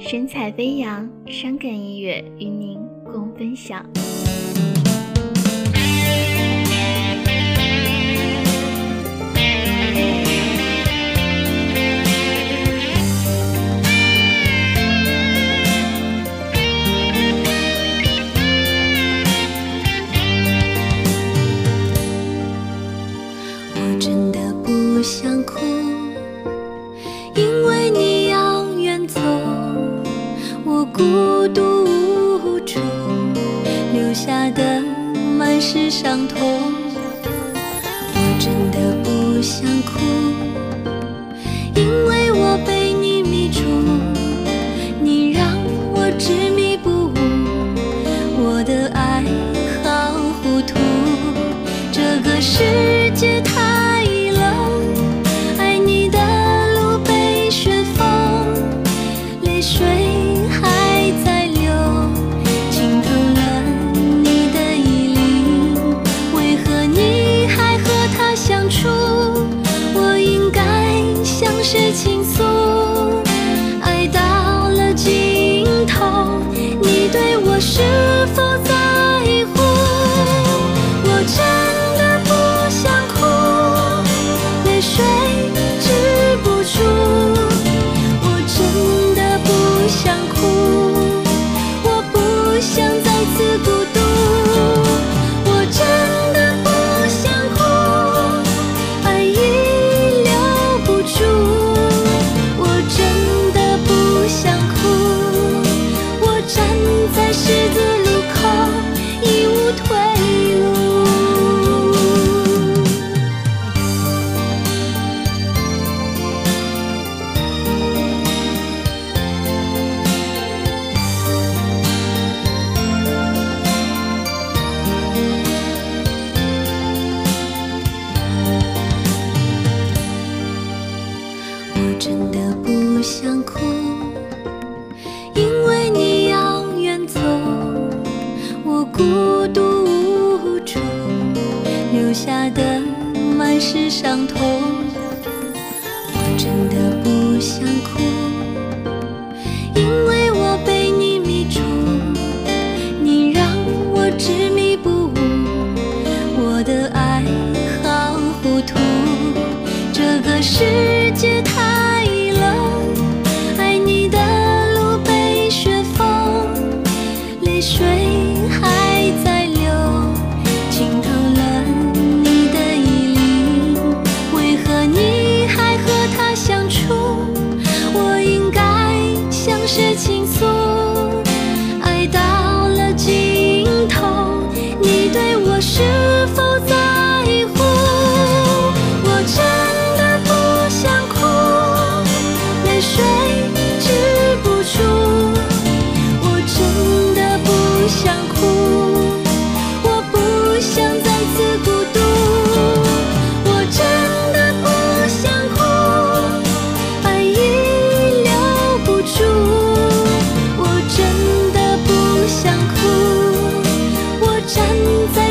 神采飞扬，伤感音乐与您共分享。我真的不想哭，因为你，孤独无助，留下的满是伤痛。我真的不想想哭，因为你要远走，我孤独无助，留下的满是伤痛。我真的不想哭，因为我被你迷住，你让我执迷不悟，我的爱好糊涂。这个世是情。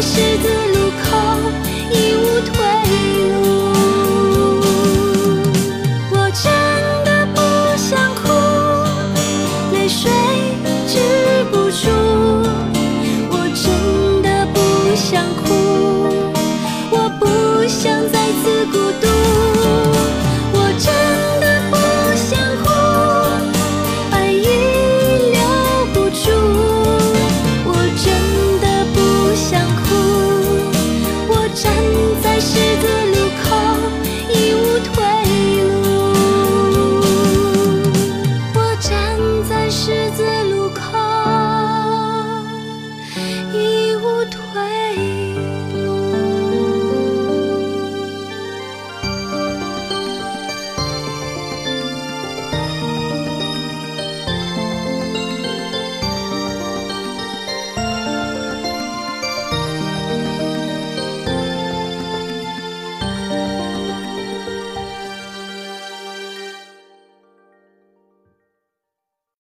是子。已无退